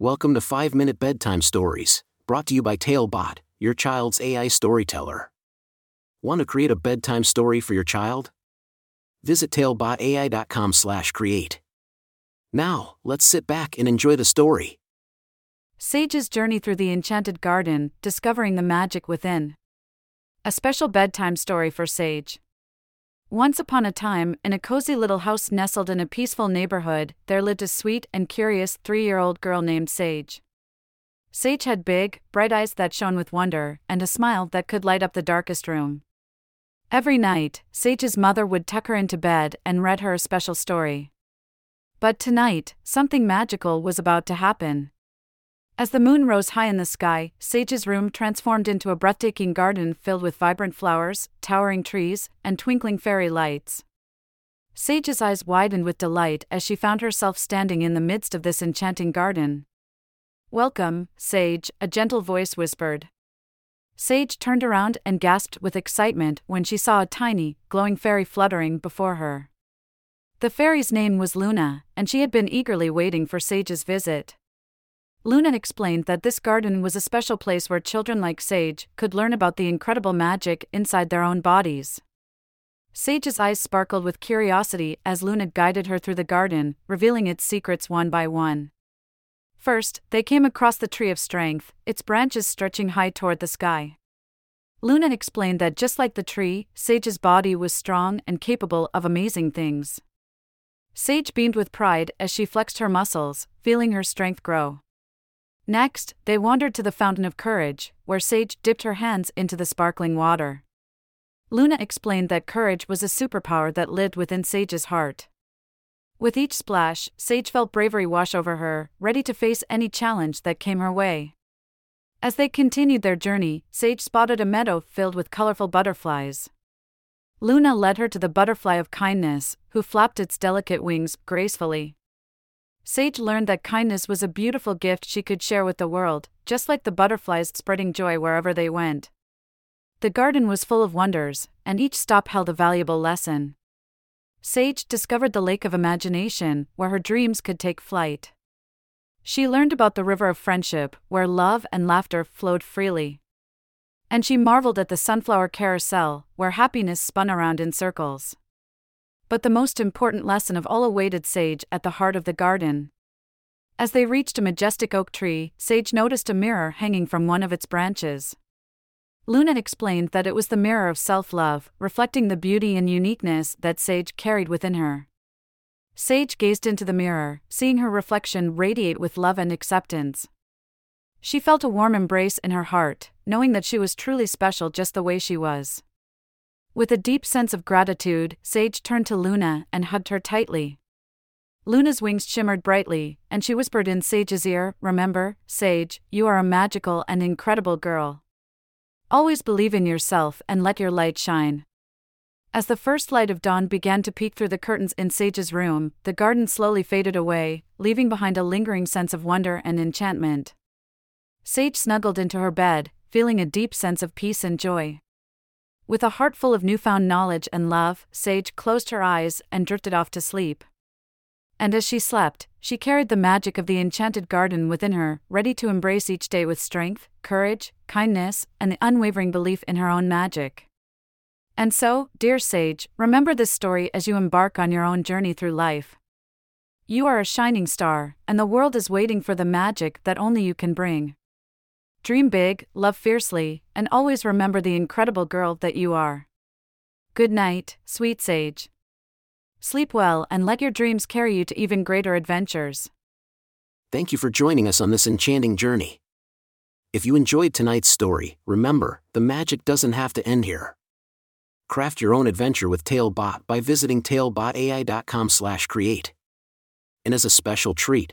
Welcome to 5 Minute Bedtime Stories, brought to you by Talebot, your child's AI storyteller. Want to create a bedtime story for your child? Visit talebotai.com/create. Now, let's sit back and enjoy the story. Sage's journey through the enchanted garden, discovering the magic within. A special bedtime story for Sage. Once upon a time, in a cozy little house nestled in a peaceful neighborhood, there lived a sweet and curious three year old girl named Sage. Sage had big, bright eyes that shone with wonder, and a smile that could light up the darkest room. Every night, Sage's mother would tuck her into bed and read her a special story. But tonight, something magical was about to happen. As the moon rose high in the sky, Sage's room transformed into a breathtaking garden filled with vibrant flowers, towering trees, and twinkling fairy lights. Sage's eyes widened with delight as she found herself standing in the midst of this enchanting garden. Welcome, Sage, a gentle voice whispered. Sage turned around and gasped with excitement when she saw a tiny, glowing fairy fluttering before her. The fairy's name was Luna, and she had been eagerly waiting for Sage's visit. Luna explained that this garden was a special place where children like Sage could learn about the incredible magic inside their own bodies. Sage's eyes sparkled with curiosity as Luna guided her through the garden, revealing its secrets one by one. First, they came across the Tree of Strength, its branches stretching high toward the sky. Luna explained that just like the tree, Sage's body was strong and capable of amazing things. Sage beamed with pride as she flexed her muscles, feeling her strength grow. Next, they wandered to the Fountain of Courage, where Sage dipped her hands into the sparkling water. Luna explained that courage was a superpower that lived within Sage's heart. With each splash, Sage felt bravery wash over her, ready to face any challenge that came her way. As they continued their journey, Sage spotted a meadow filled with colorful butterflies. Luna led her to the butterfly of kindness, who flapped its delicate wings gracefully. Sage learned that kindness was a beautiful gift she could share with the world, just like the butterflies spreading joy wherever they went. The garden was full of wonders, and each stop held a valuable lesson. Sage discovered the lake of imagination, where her dreams could take flight. She learned about the river of friendship, where love and laughter flowed freely. And she marveled at the sunflower carousel, where happiness spun around in circles. But the most important lesson of all awaited Sage at the heart of the garden. As they reached a majestic oak tree, Sage noticed a mirror hanging from one of its branches. Luna explained that it was the mirror of self love, reflecting the beauty and uniqueness that Sage carried within her. Sage gazed into the mirror, seeing her reflection radiate with love and acceptance. She felt a warm embrace in her heart, knowing that she was truly special just the way she was. With a deep sense of gratitude, Sage turned to Luna and hugged her tightly. Luna's wings shimmered brightly, and she whispered in Sage's ear Remember, Sage, you are a magical and incredible girl. Always believe in yourself and let your light shine. As the first light of dawn began to peek through the curtains in Sage's room, the garden slowly faded away, leaving behind a lingering sense of wonder and enchantment. Sage snuggled into her bed, feeling a deep sense of peace and joy. With a heart full of newfound knowledge and love, Sage closed her eyes and drifted off to sleep. And as she slept, she carried the magic of the enchanted garden within her, ready to embrace each day with strength, courage, kindness, and the unwavering belief in her own magic. And so, dear Sage, remember this story as you embark on your own journey through life. You are a shining star, and the world is waiting for the magic that only you can bring. Dream big, love fiercely, and always remember the incredible girl that you are. Good night, sweet Sage. Sleep well and let your dreams carry you to even greater adventures. Thank you for joining us on this enchanting journey. If you enjoyed tonight's story, remember, the magic doesn't have to end here. Craft your own adventure with Talebot by visiting talebotai.com/create. And as a special treat,